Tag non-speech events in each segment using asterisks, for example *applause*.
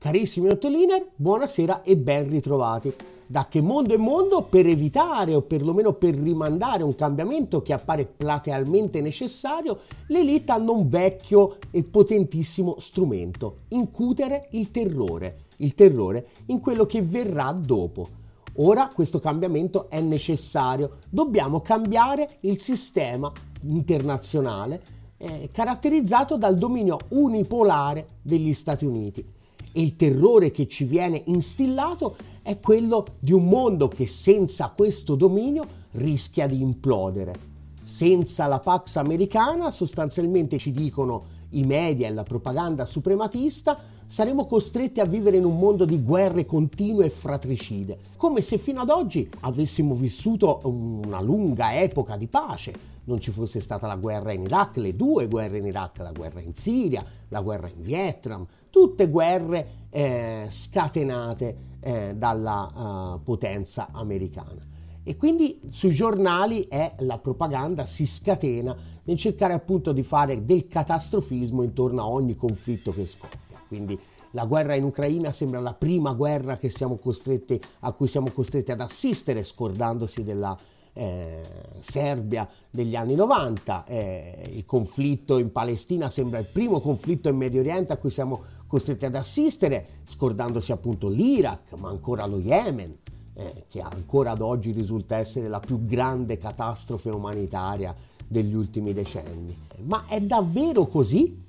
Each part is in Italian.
Carissimi Nottoliner, buonasera e ben ritrovati. Da che mondo è mondo, per evitare o perlomeno per rimandare un cambiamento che appare platealmente necessario, le elite hanno un vecchio e potentissimo strumento, incutere il terrore, il terrore in quello che verrà dopo. Ora questo cambiamento è necessario, dobbiamo cambiare il sistema internazionale eh, caratterizzato dal dominio unipolare degli Stati Uniti e il terrore che ci viene instillato è quello di un mondo che senza questo dominio rischia di implodere. Senza la Pax americana, sostanzialmente ci dicono i media e la propaganda suprematista, saremo costretti a vivere in un mondo di guerre continue e fratricide, come se fino ad oggi avessimo vissuto una lunga epoca di pace, non ci fosse stata la guerra in Iraq, le due guerre in Iraq, la guerra in Siria, la guerra in Vietnam, tutte guerre eh, scatenate eh, dalla uh, potenza americana. E quindi sui giornali è la propaganda si scatena nel cercare appunto di fare del catastrofismo intorno a ogni conflitto che scoppia. Quindi la guerra in Ucraina sembra la prima guerra a cui siamo costretti ad assistere, scordandosi della eh, Serbia degli anni 90, eh, il conflitto in Palestina sembra il primo conflitto in Medio Oriente a cui siamo costretti ad assistere, scordandosi appunto l'Iraq, ma ancora lo Yemen, eh, che ancora ad oggi risulta essere la più grande catastrofe umanitaria degli ultimi decenni. Ma è davvero così?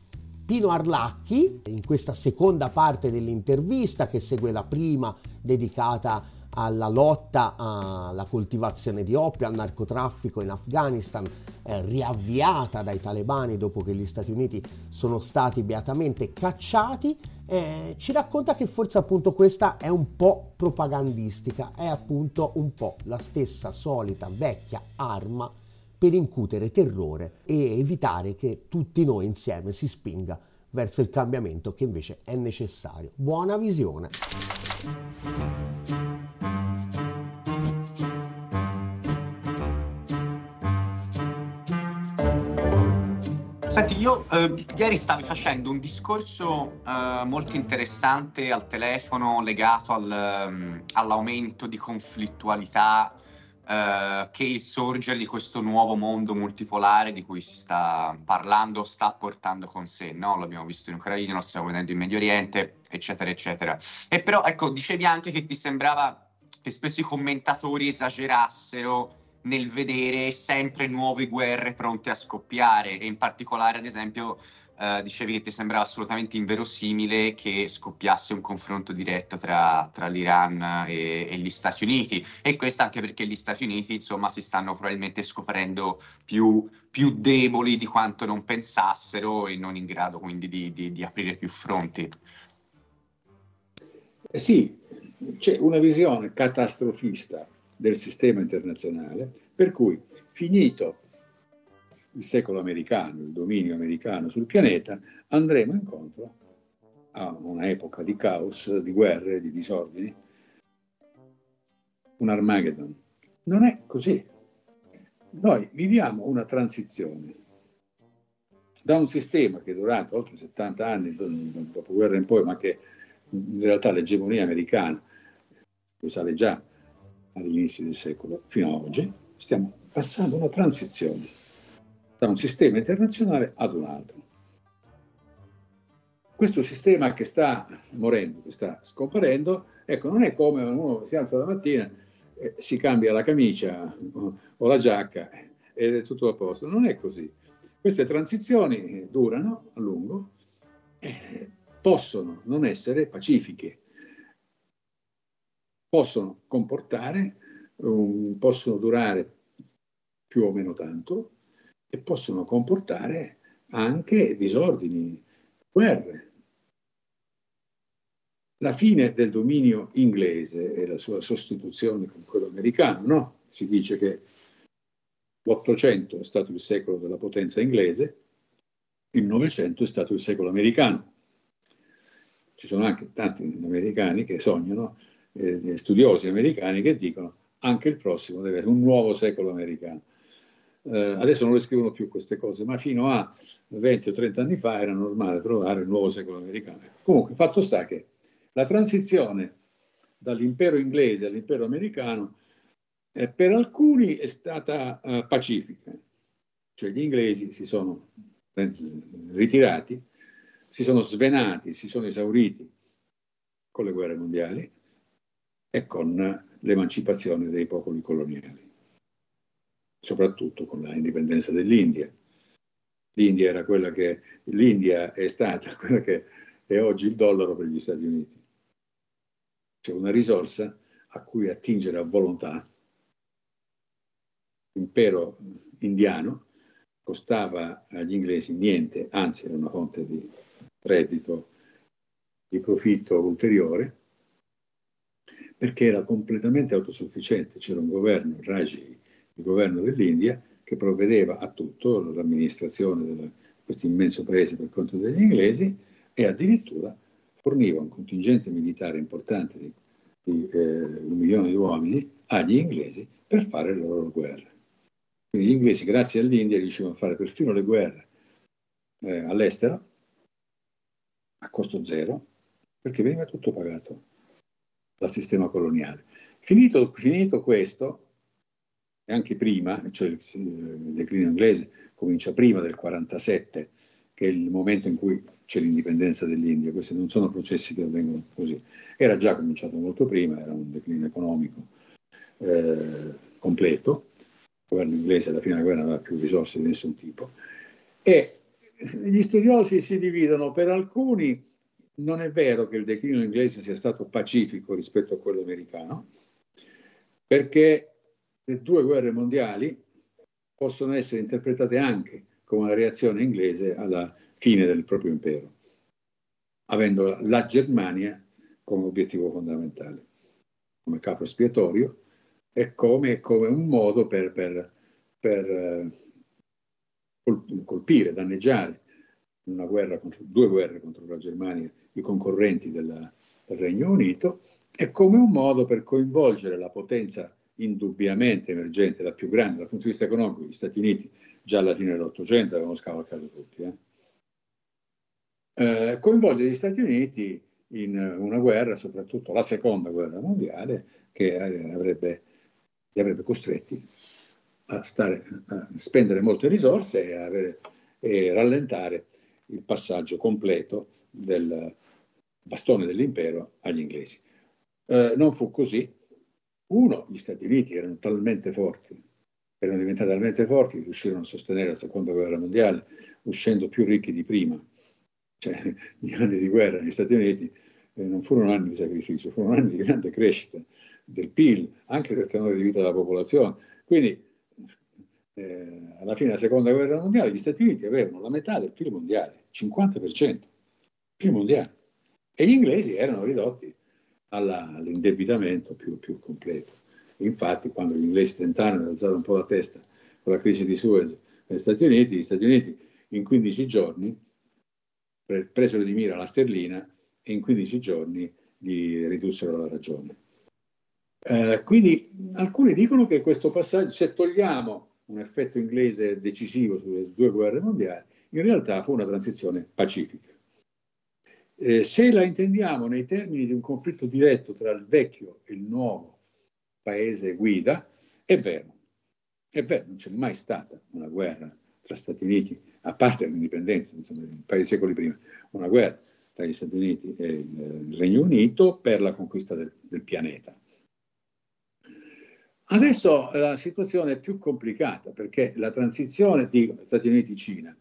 Pino Arlacchi, in questa seconda parte dell'intervista che segue la prima dedicata alla lotta alla coltivazione di oppio, al narcotraffico in Afghanistan, eh, riavviata dai talebani dopo che gli Stati Uniti sono stati beatamente cacciati, eh, ci racconta che forse appunto questa è un po' propagandistica, è appunto un po' la stessa solita vecchia arma per incutere terrore e evitare che tutti noi insieme si spinga verso il cambiamento che invece è necessario. Buona visione! Io eh, ieri stavi facendo un discorso eh, molto interessante al telefono legato al, um, all'aumento di conflittualità eh, che il sorgere di questo nuovo mondo multipolare di cui si sta parlando sta portando con sé, no? L'abbiamo visto in Ucraina, lo stiamo vedendo in Medio Oriente, eccetera, eccetera. E però, ecco, dicevi anche che ti sembrava che spesso i commentatori esagerassero nel vedere sempre nuove guerre pronte a scoppiare. E in particolare ad esempio eh, dicevi che ti sembrava assolutamente inverosimile che scoppiasse un confronto diretto tra, tra l'Iran e, e, gli Stati Uniti. E questo anche perché gli Stati Uniti insomma si stanno probabilmente scoprendo più, più deboli di quanto non pensassero e non in grado quindi di, di, di aprire più fronti. Eh sì, c'è una visione catastrofista del sistema internazionale, per cui finito il secolo americano, il dominio americano sul pianeta, andremo incontro a un'epoca di caos, di guerre, di disordini, un Armageddon. Non è così. Noi viviamo una transizione da un sistema che è durato oltre 70 anni, dopo guerra in poi, ma che in realtà l'egemonia americana risale già agli inizi del secolo fino ad oggi, stiamo passando una transizione da un sistema internazionale ad un altro. Questo sistema che sta morendo, che sta scomparendo, ecco, non è come uno si alza la mattina, eh, si cambia la camicia o, o la giacca ed è tutto a posto. Non è così. Queste transizioni durano a lungo e possono non essere pacifiche, possono comportare, um, possono durare più o meno tanto e possono comportare anche disordini, guerre. La fine del dominio inglese e la sua sostituzione con quello americano, no? Si dice che l'Ottocento è stato il secolo della potenza inglese, il Novecento è stato il secolo americano. Ci sono anche tanti americani che sognano eh, studiosi americani che dicono anche il prossimo deve essere un nuovo secolo americano. Eh, adesso non le scrivono più queste cose, ma fino a 20 o 30 anni fa era normale trovare il nuovo secolo americano. Comunque, fatto sta che la transizione dall'impero inglese all'impero americano eh, per alcuni è stata uh, pacifica, cioè gli inglesi si sono ritirati, si sono svenati, si sono esauriti con le guerre mondiali e con l'emancipazione dei popoli coloniali, soprattutto con l'indipendenza dell'India. L'India era quella che l'India è stata *laughs* quella che è oggi il dollaro per gli Stati Uniti. C'è una risorsa a cui attingere a volontà. L'impero indiano costava agli inglesi niente, anzi era una fonte di reddito, di profitto ulteriore, perché era completamente autosufficiente. C'era un governo, il Raji, il governo dell'India, che provvedeva a tutto, l'amministrazione di questo immenso paese per conto degli inglesi, e addirittura forniva un contingente militare importante di, di eh, un milione di uomini agli inglesi per fare le loro guerre. Quindi gli inglesi, grazie all'India, riuscivano a fare perfino le guerre eh, all'estero a costo zero, perché veniva tutto pagato dal sistema coloniale. Finito, finito questo, e anche prima, cioè il, il declino inglese comincia prima del 47, che è il momento in cui c'è l'indipendenza dell'India, questi non sono processi che avvengono così, era già cominciato molto prima, era un declino economico eh, completo, governo inglese alla fine della guerra non aveva più risorse di nessun tipo. E gli studiosi si dividono, per alcuni non è vero che il declino inglese sia stato pacifico rispetto a quello americano, perché le due guerre mondiali possono essere interpretate anche come una reazione inglese alla fine del proprio impero, avendo la Germania come obiettivo fondamentale, come capo espiatorio e come, come un modo per, per, per eh, colpire, danneggiare una guerra contro, due guerre contro la Germania, i concorrenti della, del Regno Unito, e come un modo per coinvolgere la potenza indubbiamente emergente, la più grande dal punto di vista economico, gli Stati Uniti, già alla fine dell'Ottocento avevano scavalcato tutti, eh? Eh, coinvolgere gli Stati Uniti in una guerra, soprattutto la seconda guerra mondiale, che avrebbe li avrebbe costretti a, stare, a spendere molte risorse e, avere, e rallentare il passaggio completo del bastone dell'impero agli inglesi. Eh, non fu così. Uno, gli Stati Uniti erano talmente forti, erano diventati talmente forti che riuscirono a sostenere la seconda guerra mondiale uscendo più ricchi di prima. Cioè, gli anni di guerra negli Stati Uniti eh, non furono anni di sacrificio, furono anni di grande crescita del PIL, anche del tenore di vita della popolazione. Quindi eh, alla fine della seconda guerra mondiale gli Stati Uniti avevano la metà del PIL mondiale, 50%, PIL mondiale, e gli inglesi erano ridotti alla, all'indebitamento più, più, completo. Infatti quando gli inglesi tentarono di alzare un po' la testa con la crisi di Suez negli Stati Uniti, gli Stati Uniti in 15 giorni presero di mira la sterlina e in 15 giorni gli ridussero la ragione. Eh, quindi alcuni dicono che questo passaggio, se togliamo un effetto inglese decisivo sulle due guerre mondiali, in realtà fu una transizione pacifica. Eh, se la intendiamo nei termini di un conflitto diretto tra il vecchio e il nuovo paese guida, è vero, è vero, non c'è mai stata una guerra tra Stati Uniti, a parte l'indipendenza, insomma, un paio secoli prima, una guerra tra gli Stati Uniti e il Regno Unito per la conquista del, del pianeta. Adesso la situazione è più complicata perché la transizione di Stati Uniti-Cina.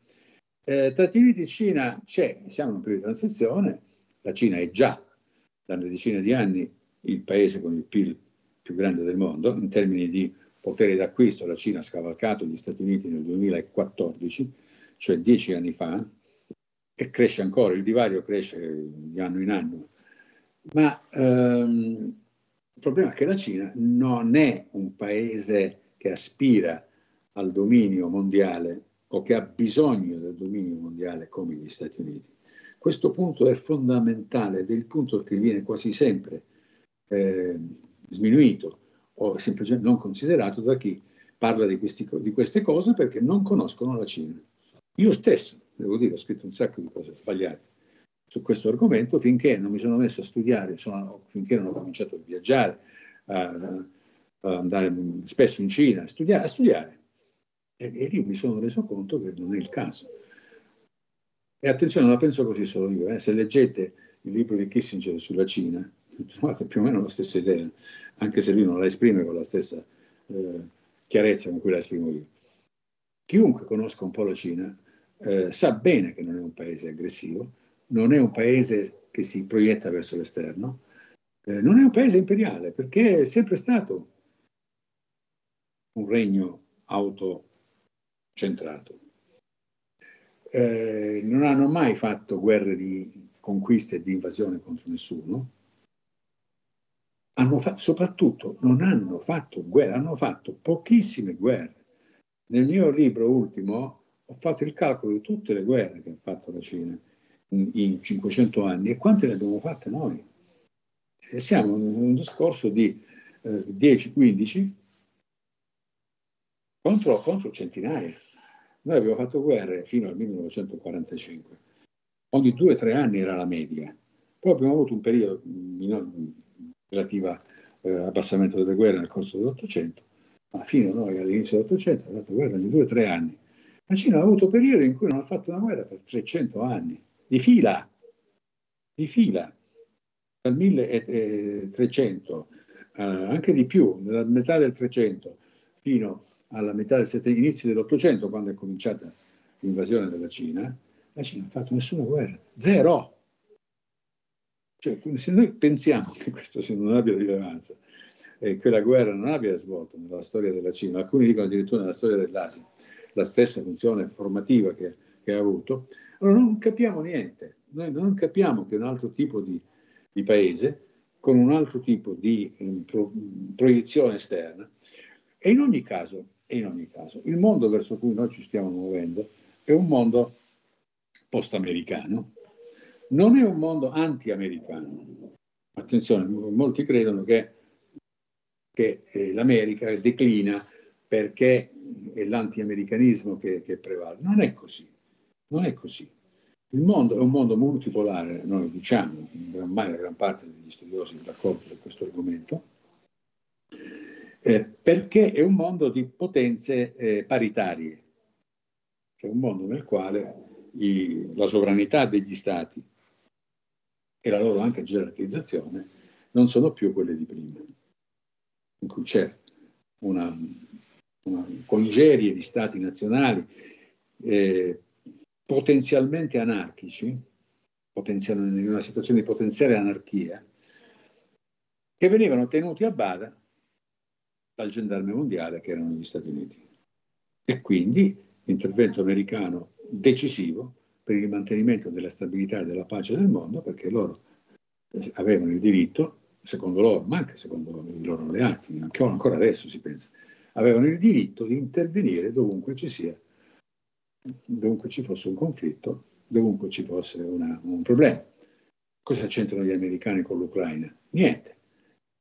Eh, Stati Uniti-Cina c'è, siamo in un periodo di transizione, la Cina è già da una decina di anni il paese con il PIL più grande del mondo, in termini di potere d'acquisto la Cina ha scavalcato gli Stati Uniti nel 2014, cioè dieci anni fa, e cresce ancora, il divario cresce di anno in anno. Ma ehm, il problema è che la Cina non è un paese che aspira al dominio mondiale o che ha bisogno del dominio mondiale come gli Stati Uniti. Questo punto è fondamentale ed è il punto che viene quasi sempre eh, sminuito o semplicemente non considerato da chi parla di, questi, di queste cose perché non conoscono la Cina. Io stesso, devo dire, ho scritto un sacco di cose sbagliate su questo argomento finché non mi sono messo a studiare, sono, finché non ho cominciato a viaggiare, a, a andare spesso in Cina, a studiare. A studiare. E, lì mi sono reso conto che non è il caso. E attenzione, non la penso così solo io, eh. se leggete il libro di Kissinger sulla Cina, *laughs* trovate più o meno la stessa idea, anche se lui non la esprime con la stessa eh, chiarezza con cui la esprimo io. Chiunque conosca un po' la Cina eh, sa bene che non è un paese aggressivo, non è un paese che si proietta verso l'esterno, eh, non è un paese imperiale perché è sempre stato un regno autocentrato. Eh, non hanno mai fatto guerre di conquista e di invasione contro nessuno. Hanno fatto, soprattutto non hanno fatto guerre, hanno fatto pochissime guerre. Nel mio libro ultimo ho fatto il calcolo di tutte le guerre che ha fatto la Cina in 500 anni e quante ne abbiamo fatte noi? E siamo in un discorso di eh, 10-15 contro, contro centinaia. Noi abbiamo fatto guerre fino al 1945. Ogni due o tre anni era la media. Poi abbiamo avuto un periodo relativo eh, delle guerre nel corso dell'Ottocento, ma fino a noi all'inizio dell'Ottocento abbiamo fatto guerra ogni due o tre anni. La Cina ha avuto periodi in cui non ha fatto una guerra per 300 anni di fila, di fila, dal 1300, eh, anche di più, dalla metà del 300 fino alla metà del 7, inizio dell'Ottocento, quando è cominciata l'invasione della Cina, la Cina non ha fatto nessuna guerra, zero. Cioè, se noi pensiamo che questo non abbia rilevanza e che la guerra non abbia svolto nella storia della Cina, alcuni dicono addirittura nella storia dell'Asia, la stessa funzione formativa che, che ha avuto, allora non capiamo niente, noi non capiamo che un altro tipo di, di paese, con un altro tipo di um, pro, proiezione esterna, e in ogni caso, e in ogni caso, il mondo verso cui noi ci stiamo muovendo è un mondo post-americano, non è un mondo anti-americano. Attenzione, molti credono che, che eh, l'America declina perché è l'anti-americanismo che, che prevale. Non è così. Non è così. Il mondo è un mondo multipolare, noi diciamo, ormai la gran parte degli studiosi è d'accordo su questo argomento, eh, perché è un mondo di potenze eh, paritarie, è un mondo nel quale i, la sovranità degli stati e la loro anche gerarchizzazione non sono più quelle di prima, in cui c'è una, una congerie di stati nazionali eh, potenzialmente anarchici, in una situazione di potenziale anarchia, che venivano tenuti a bada dal gendarme mondiale che erano gli Stati Uniti. E quindi l'intervento americano decisivo per il mantenimento della stabilità e della pace del mondo, perché loro avevano il diritto, secondo loro, ma anche secondo i loro alleati, anche ancora adesso si pensa, avevano il diritto di intervenire dovunque ci sia dovunque ci fosse un conflitto, dovunque ci fosse una, un problema. Cosa c'entrano gli americani con l'Ucraina? Niente.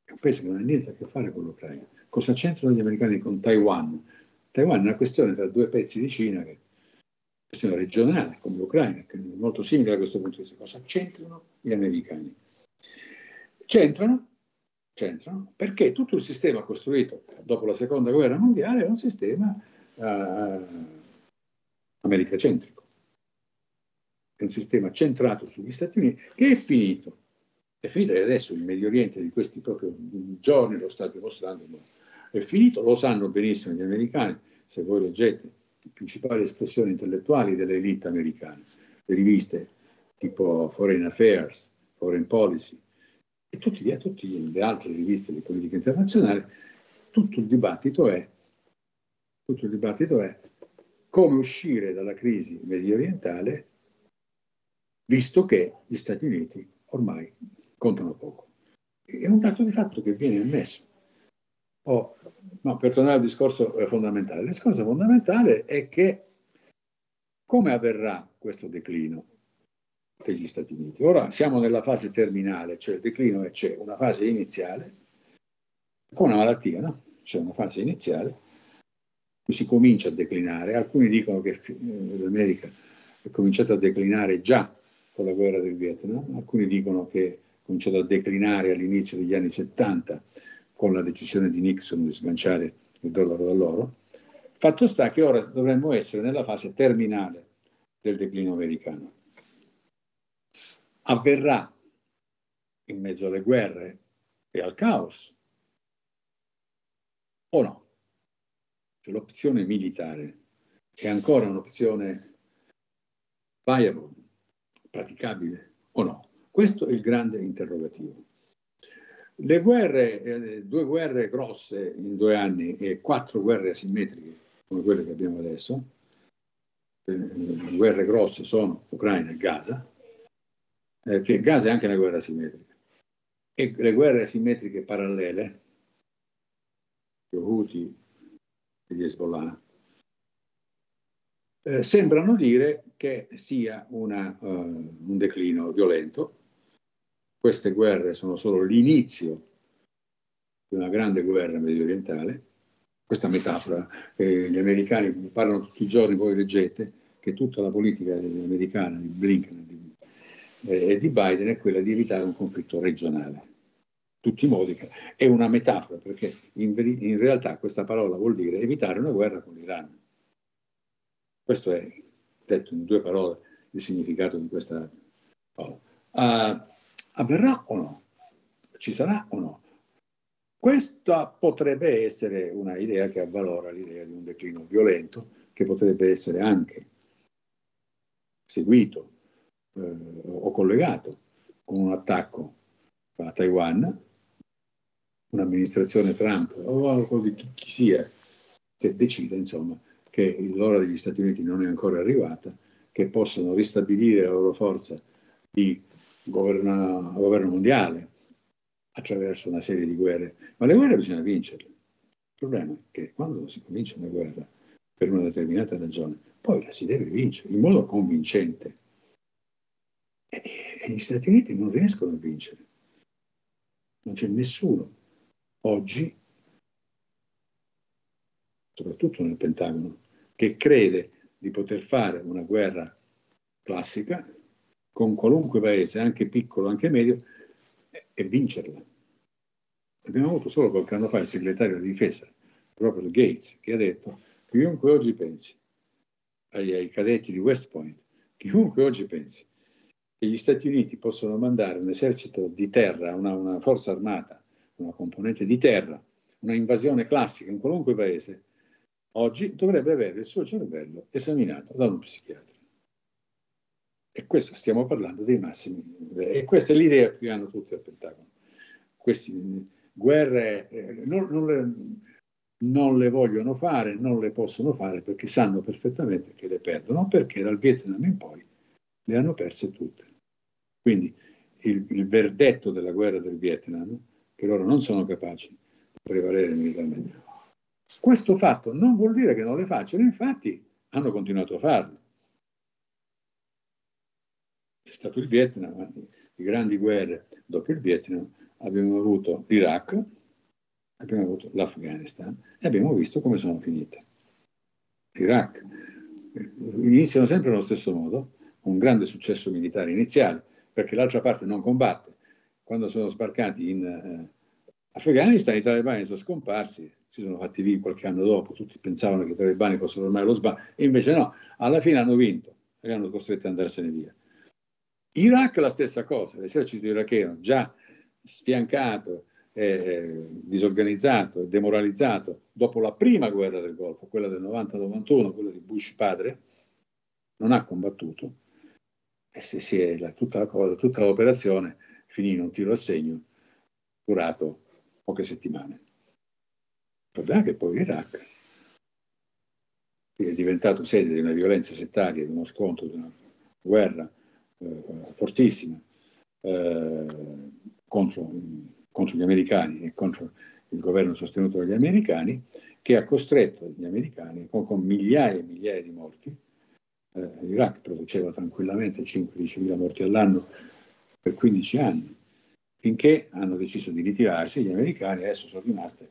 È un paese che non ha niente a che fare con l'Ucraina. Cosa c'entrano gli americani con Taiwan? Taiwan è una questione tra due pezzi di Cina che è una questione regionale, come l'Ucraina, che è molto simile da questo punto di vista. Cosa c'entrano gli americani? C'entrano, c'entrano perché tutto il sistema costruito dopo la seconda guerra mondiale è un sistema uh, americacentrico. È un sistema centrato sugli Stati Uniti che è finito. È finito e adesso il Medio Oriente di questi proprio giorni lo sta dimostrando. È finito, lo sanno benissimo gli americani. Se voi leggete le principali espressioni intellettuali delle elite americane, le riviste tipo Foreign Affairs, Foreign Policy e tutte le altre riviste di politica internazionale, tutto il dibattito è, tutto il dibattito è come uscire dalla crisi medio orientale, visto che gli Stati Uniti ormai contano poco. È un dato di fatto che viene ammesso. Oh, ma per tornare al discorso eh, fondamentale, il discorso fondamentale è che come avverrà questo declino degli Stati Uniti? Ora siamo nella fase terminale, cioè il declino è c'è una fase iniziale, come una malattia, no? C'è una fase iniziale si comincia a declinare. Alcuni dicono che eh, l'America è cominciata a declinare già con la guerra del Vietnam, alcuni dicono che cominciato a declinare all'inizio degli anni 70 con la decisione di Nixon di sganciare il dollaro dall'oro. Fatto sta che ora dovremmo essere nella fase terminale del declino americano. Avverrà in mezzo alle guerre e al caos o no? Cioè, l'opzione militare è ancora un'opzione viable, praticabile o no? Questo è il grande interrogativo. Le guerre, eh, due guerre grosse in due anni e quattro guerre asimmetriche come quelle che abbiamo adesso, eh, le guerre grosse sono Ucraina e Gaza, eh, Gaza è anche una guerra asimmetrica, e le guerre asimmetriche parallele, gli Houthi e gli Hezbollah, eh, sembrano dire che sia una, uh, un declino violento. Queste guerre sono solo l'inizio di una grande guerra medio orientale. Questa metafora, eh, gli americani parlano tutti i giorni, voi leggete, che tutta la politica americana di Blinken eh, e di Biden è quella di evitare un conflitto regionale. Tutti i modi, è una metafora perché in, in realtà questa parola vuol dire evitare una guerra con l'Iran questo è, detto in due parole, il significato di questa parola. Uh, avverrà o no? Ci sarà o no? Questa potrebbe essere una idea che avvalora l'idea di un declino violento, che potrebbe essere anche seguito eh, o collegato con un attacco a Taiwan, un'amministrazione Trump o di chi sia che decida, insomma, che l'ora degli Stati Uniti non è ancora arrivata, che possono ristabilire la loro forza di governo, governo mondiale attraverso una serie di guerre. Ma le guerre bisogna vincerle. Il problema è che quando si comincia una guerra per una determinata ragione, poi la si deve vincere in modo convincente. E, e gli Stati Uniti non riescono a vincere. Non c'è nessuno oggi, soprattutto nel Pentagono, che crede di poter fare una guerra classica con qualunque paese, anche piccolo, anche medio, e vincerla. Abbiamo avuto solo qualche anno fa il segretario di difesa, Robert Gates, che ha detto chiunque oggi pensi ai, ai cadetti di West Point, chiunque oggi pensi che gli Stati Uniti possono mandare un esercito di terra, una, una forza armata, una componente di terra, una invasione classica in qualunque paese, oggi dovrebbe avere il suo cervello esaminato da un psichiatra. E questo stiamo parlando dei massimi. E questa è l'idea che hanno tutti al Pentagono. Queste guerre eh, non, non, le, non, le, vogliono fare, non le possono fare perché sanno perfettamente che le perdono, perché dal Vietnam in poi le hanno perse tutte. Quindi il, il verdetto della guerra del Vietnam, che loro non sono capaci di prevalere militarmente, questo fatto non vuol dire che non le facciano, infatti hanno continuato a farlo. È stato il Vietnam, le grandi guerre dopo il Vietnam, abbiamo avuto l'Iraq, abbiamo avuto l'Afghanistan e abbiamo visto come sono finite. L'Iraq iniziano sempre allo stesso modo, un grande successo militare iniziale, perché l'altra parte non combatte. Quando sono sbarcati in eh, Afghanistan i talebani sono scomparsi, si sono fatti vivi qualche anno dopo, tutti pensavano che i talebani fossero ormai lo sbaglio, e invece no, alla fine hanno vinto e hanno costretto ad andarsene via. Iraq la stessa cosa, l'esercito iracheno già sfiancato, eh, disorganizzato, demoralizzato dopo la prima guerra del Golfo, quella del 90-91, quella di Bush padre, non ha combattuto e se si è la, tutta, la cosa, tutta l'operazione finì in un tiro a segno durato poche settimane. Il problema è che poi l'Iraq è diventato sede di una violenza settaria, di uno scontro, di una guerra eh, fortissima eh, contro, contro gli americani e contro il governo sostenuto dagli americani, che ha costretto gli americani, con, con migliaia e migliaia di morti, eh, l'Iraq produceva tranquillamente 5-10 mila morti all'anno per 15 anni, finché hanno deciso di ritirarsi gli americani, adesso sono rimaste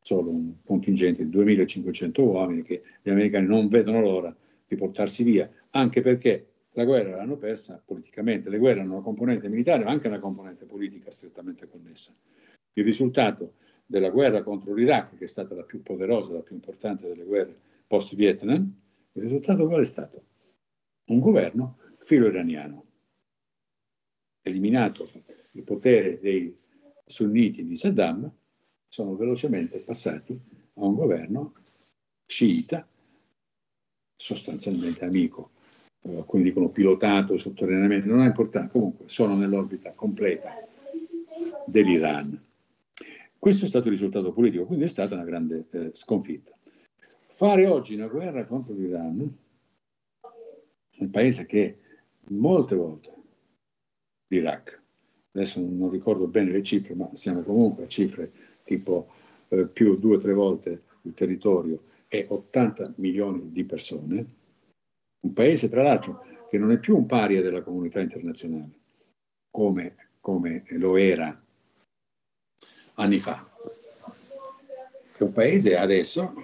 solo un contingente di 2500 uomini che gli americani non vedono l'ora di portarsi via, anche perché la guerra l'hanno persa politicamente. Le guerre hanno una componente militare, ma anche una componente politica strettamente connessa. Il risultato della guerra contro l'Iraq, che è stata la più poderosa, la più importante delle guerre post-Vietnam, il risultato qual è stato? Un governo filo-iraniano. Eliminato il potere dei sunniti di Saddam, sono velocemente passati a un governo sciita, sostanzialmente amico alcuni dicono pilotato, sotterraneamente, non ha importanza, comunque sono nell'orbita completa dell'Iran. Questo è stato il risultato politico, quindi è stata una grande eh, sconfitta. Fare oggi una guerra contro l'Iran, un paese che molte volte, l'Iraq, adesso non ricordo bene le cifre, ma siamo comunque a cifre tipo eh, più due o tre volte il territorio e 80 milioni di persone, un paese, tra l'altro, che non è più un paria della comunità internazionale, come, come lo era anni fa. È un paese adesso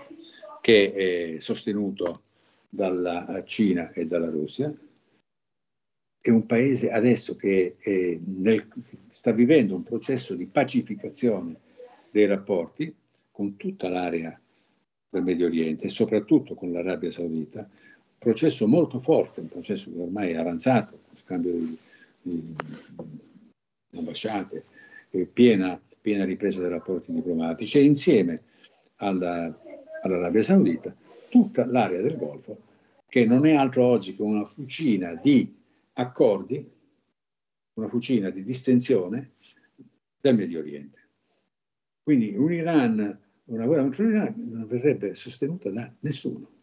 che è sostenuto dalla Cina e dalla Russia, è un paese adesso che nel, sta vivendo un processo di pacificazione dei rapporti con tutta l'area del Medio Oriente soprattutto con l'Arabia Saudita, processo molto forte, un processo che ormai è avanzato, scambio di, di, di ambasciate, piena, piena, ripresa dei rapporti diplomatici e insieme alla, all'Arabia Saudita tutta l'area del Golfo che non è altro oggi che una fucina di accordi, una fucina di distensione del Medio Oriente. Quindi un Iran, una guerra contro l'Iran non verrebbe sostenuta da nessuno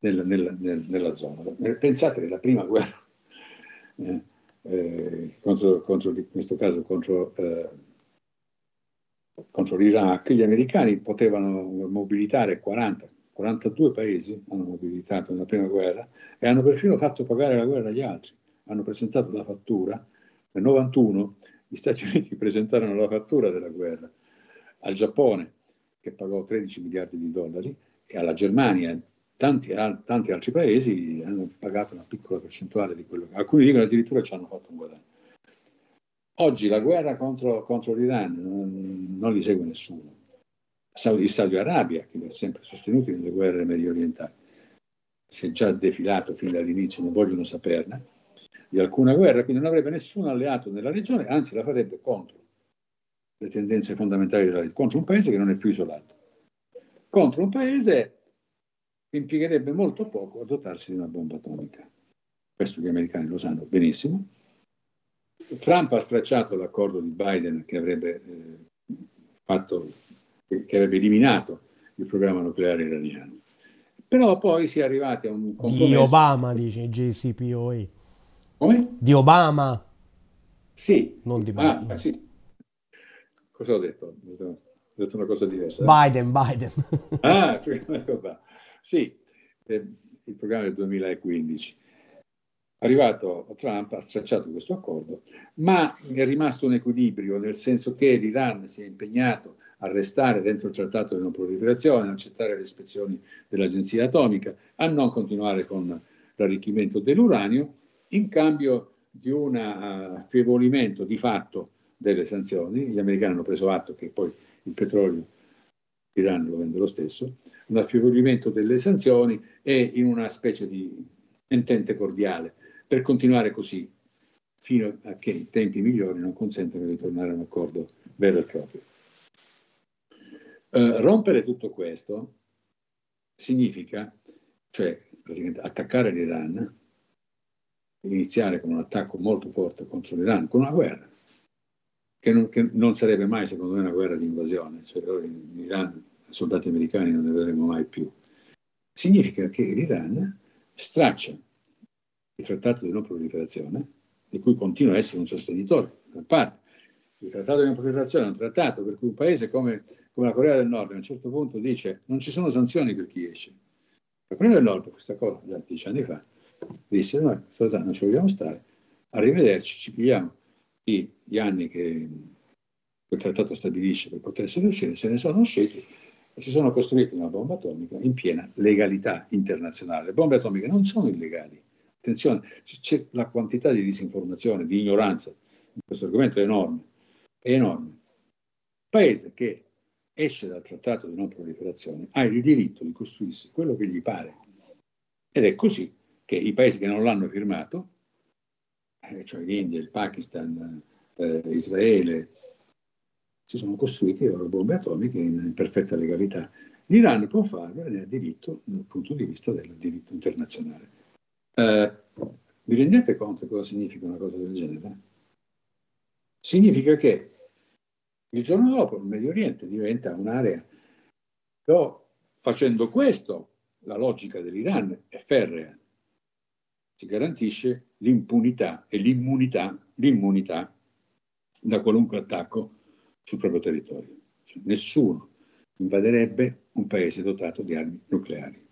nel, nel, nel, nella zona. Pensate che la prima guerra, eh, eh, contro, contro, in questo caso contro, eh, contro l'Iraq, gli americani potevano mobilitare 40, 42 paesi, hanno mobilitato nella prima guerra e hanno perfino fatto pagare la guerra agli altri. Hanno presentato la fattura, nel 91 gli Stati Uniti *laughs* presentarono la fattura della guerra al Giappone, che pagò 13 miliardi di dollari, e alla Germania, tanti, tanti, altri paesi hanno pagato una piccola percentuale di quello che alcuni dicono addirittura ci hanno fatto un guadagno. Oggi la guerra contro, contro l'Iran non, non, li segue nessuno. Il Saudi Arabia, che li ha sempre sostenuti nelle guerre medio orientali, si è già defilato fin dall'inizio, non vogliono saperne di alcuna guerra, quindi non avrebbe nessun alleato nella regione, anzi la farebbe contro le tendenze fondamentali della regione, contro un paese che non è più isolato, contro un paese impiegherebbe molto poco a dotarsi di una bomba atomica. Questo gli americani lo sanno benissimo. Trump ha stracciato l'accordo di Biden che avrebbe, eh, fatto, che avrebbe eliminato il programma nucleare iraniano. Però poi si è arrivati a un compromesso. Di Obama, dice JCPOA. Come? Di Obama. Sì. Non di Biden. Ah, sì. Cosa ho detto? Ho detto una cosa diversa. Biden, Biden. ah, *laughs* ecco qua. Sì, eh, il programma del 2015. Arrivato Trump ha stracciato questo accordo, ma è rimasto un equilibrio, nel senso che l'Iran si è impegnato a restare dentro il trattato di non proliferazione, a accettare le ispezioni dell'agenzia atomica, a non continuare con l'arricchimento dell'uranio, in cambio di un affievolimento di fatto delle sanzioni. Gli americani hanno preso atto che poi il petrolio l'Iran lo vende lo stesso, un affievolimento delle sanzioni e in una specie di entente cordiale per continuare così fino a che i tempi migliori non consentano di tornare a un accordo vero e proprio. Eh, rompere tutto questo significa, cioè praticamente attaccare l'Iran, iniziare con un attacco molto forte contro l'Iran, con una guerra, che non, che non sarebbe mai secondo me una guerra di invasione, cioè in Iran soldati americani non ne vedremo mai più. Significa che l'Iran straccia il trattato di non proliferazione, di cui continua a essere un sostenitore, a parte. Il trattato di non proliferazione è un trattato per cui un paese come, come la Corea del Nord a un certo punto dice non ci sono sanzioni per chi esce. La Corea del Nord, questa cosa già dieci anni fa, disse noi non ci vogliamo stare, arrivederci, ci pigliamo gli anni che quel trattato stabilisce per potersene uscire, se ne sono usciti e si sono costruiti una bomba atomica in piena legalità internazionale. Le bombe atomiche non sono illegali. Attenzione, c'è la quantità di disinformazione, di ignoranza in questo argomento è enorme, è enorme. Paese che esce dal trattato di non proliferazione ha il diritto di costruirsi quello che gli pare. Ed è così che i paesi che non l'hanno firmato, cioè l'India, il Pakistan, eh, Israele, si sono costruiti le loro bombe atomiche in perfetta legalità. L'Iran può farlo e ne ha diritto dal punto di vista del diritto internazionale. Eh, vi rendete conto cosa significa una cosa del genere? Significa che il giorno dopo il Medio Oriente diventa un'area, però facendo questo la logica dell'Iran è ferrea, si garantisce l'impunità e l'immunità, l'immunità da qualunque attacco sul proprio territorio. Cioè, nessuno invaderebbe un paese dotato di armi nucleari.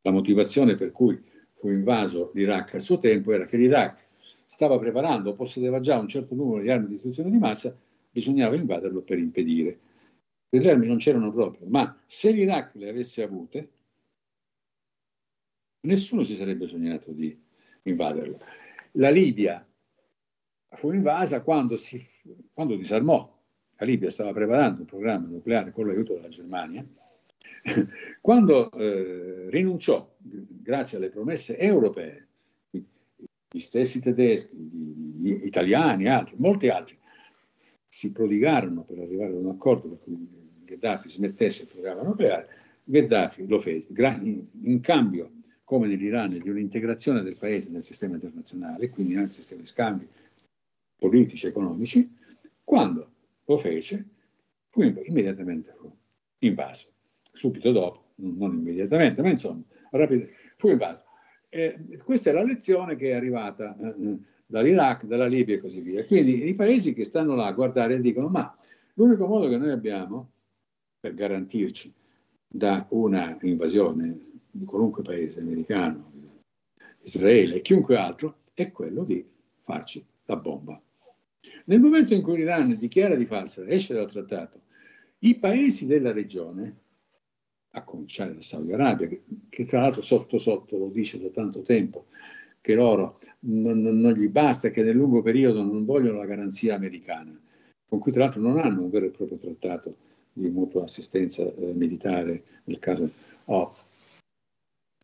La motivazione per cui fu invaso l'Iraq a suo tempo era che l'Iraq stava preparando possedeva già un certo numero di armi di distruzione di massa, bisognava invaderlo per impedire. Le armi non c'erano proprio, ma se l'Iraq le avesse avute, nessuno si sarebbe sognato di invaderlo. La Libia fu invasa quando, si, quando disarmò. La Libia stava preparando un programma nucleare con l'aiuto della Germania. *laughs* Quando eh, rinunciò, grazie alle promesse europee, gli stessi tedeschi, gli, gli italiani, altri, molti altri, si prodigarono per arrivare ad un accordo per cui Gheddafi smettesse il programma nucleare, Gheddafi lo fece in, in cambio, come nell'Iran, di un'integrazione del paese nel sistema internazionale, quindi nel sistema di scambi politici e economici, quando lo fece fu immediatamente fu invaso. Subito dopo, non immediatamente, ma insomma, rapid- fu invaso. Eh, questa è la lezione che è arrivata eh, dall'Iraq, dalla Libia e così via. Quindi i paesi che stanno là a guardare dicono ma l'unico modo che noi abbiamo per garantirci da una invasione di qualunque paese americano, Israele e chiunque altro, è quello di farci la bomba. Nel momento in cui l'Iran dichiara di farsela, esce dal trattato, i paesi della regione, a cominciare da Saudi Arabia, che, che tra l'altro sotto sotto lo dice da tanto tempo, che loro non, non, non, gli basta, che nel lungo periodo non vogliono la garanzia americana, con cui tra l'altro non hanno un vero e proprio trattato di mutua assistenza eh, militare nel caso oh,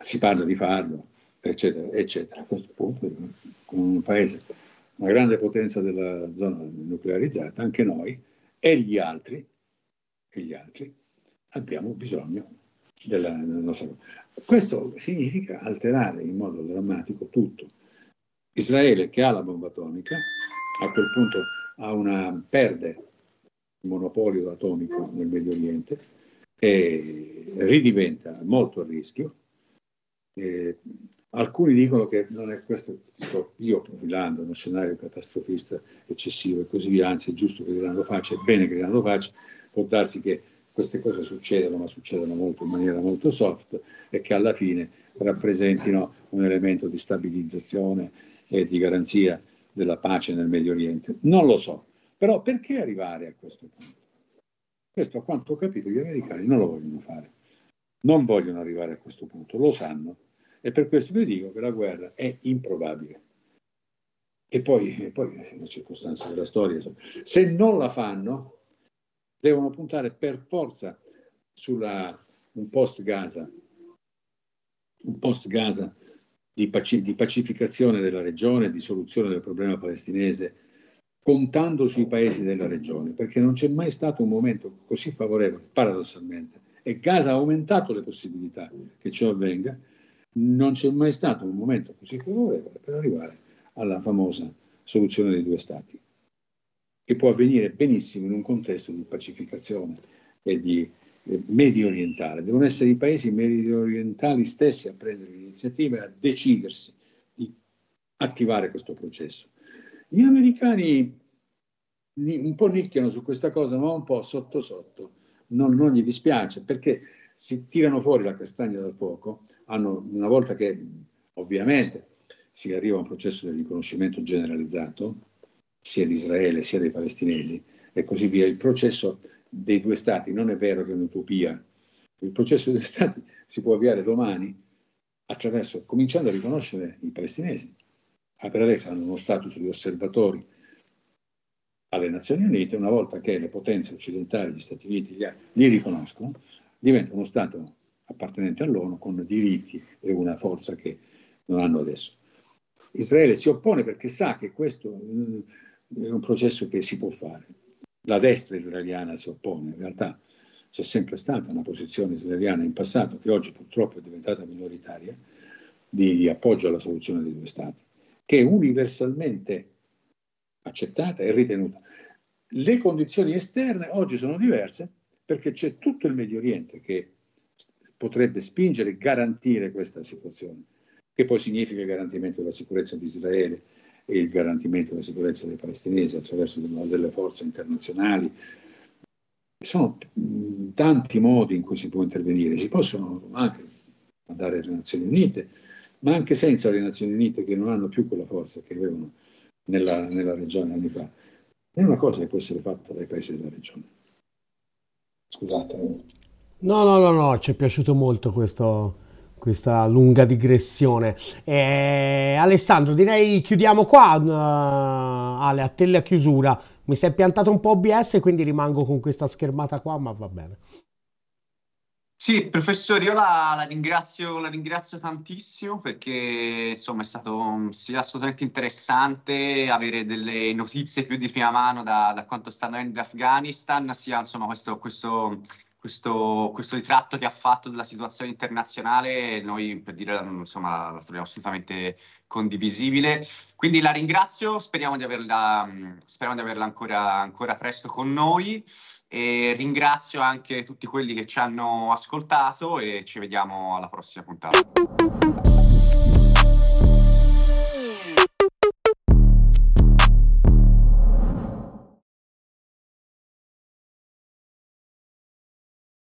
si parla di farlo, eccetera, eccetera. A questo punto, con un paese, una grande potenza della zona nuclearizzata, anche noi e gli altri, e gli altri abbiamo bisogno della, della nostra... Questo significa alterare in modo drammatico tutto. Israele che ha la bomba atomica, a quel punto una, perde il monopolio atomico nel Medio Oriente e ridiventa molto a rischio. E alcuni dicono che non è questo, sto io profilando uno scenario catastrofista eccessivo e così via, anzi è giusto che l'Iran lo faccia, è bene che l'Iran lo faccia, può darsi che queste cose succedono, ma succedono molto, in maniera molto soft e che alla fine rappresentino un elemento di stabilizzazione e di garanzia della pace nel Medio Oriente. Non lo so, però perché arrivare a questo punto? Questo, a quanto ho capito, gli americani non lo vogliono fare, non vogliono arrivare a questo punto, lo sanno e per questo vi dico che la guerra è improbabile. E poi, e poi le circostanze della storia, se non la fanno, devono puntare per forza sulla un post Gaza, un post Gaza di, paci- di pacificazione della regione, di soluzione del problema palestinese, contando sui paesi della regione, perché non c'è mai stato un momento così favorevole, paradossalmente, e Gaza ha aumentato le possibilità che ciò avvenga, non c'è mai stato un momento così favorevole per arrivare alla famosa soluzione dei due stati che può avvenire benissimo in un contesto di pacificazione e di eh, medio orientale. Devono essere i paesi medio orientali stessi a prendere l'iniziativa e a decidersi di attivare questo processo. Gli americani un po' nicchiano su questa cosa, ma un po' sotto sotto. Non, non gli dispiace perché si tirano fuori la castagna dal fuoco, hanno, una volta che ovviamente si arriva a un processo di riconoscimento generalizzato, sia di Israele sia dei palestinesi e così via. Il processo dei due stati non è vero che è un'utopia Il processo degli Stati si può avviare domani attraverso, cominciando a riconoscere i palestinesi. Ah, per adesso hanno uno status di osservatori alle Nazioni Unite, una volta che le potenze occidentali, gli Stati Uniti, li, riconoscono, diventa uno Stato appartenente all'ONU con diritti e una forza che non hanno adesso. Israele si oppone perché sa che questo è un processo che si può fare. La destra israeliana si oppone, in realtà c'è sempre stata una posizione israeliana in passato, che oggi purtroppo è diventata minoritaria, di appoggio alla soluzione dei due Stati, che universalmente accettata e ritenuta. Le condizioni esterne oggi sono diverse perché c'è tutto il Medio Oriente che potrebbe spingere e garantire questa situazione, che poi significa il garantimento della sicurezza di Israele e il garantimento della sicurezza dei palestinesi attraverso delle forze internazionali. Sono tanti modi in cui si può intervenire, si possono anche andare alle Nazioni Unite, ma anche senza le Nazioni Unite che non hanno più quella forza che avevano nella, nella regione anni fa. È una cosa che può essere fatta dai paesi della regione. Scusate. No, no, no, no, ci è piaciuto molto questo, questa lunga digressione. Eh, Alessandro, direi chiudiamo qua. Uh, Ale, a te la chiusura. Mi si è piantato un po' OBS, quindi rimango con questa schermata qua, ma va bene. Sì, professore, io la, la, ringrazio, la ringrazio tantissimo perché insomma è stato sì, assolutamente interessante avere delle notizie più di prima mano da, da quanto sta avvenendo in Afghanistan, sia insomma questo, questo, questo, questo, ritratto che ha fatto della situazione internazionale, noi per dire insomma la troviamo assolutamente condivisibile. Quindi la ringrazio, speriamo di averla, speriamo di averla ancora, ancora presto con noi e ringrazio anche tutti quelli che ci hanno ascoltato e ci vediamo alla prossima puntata.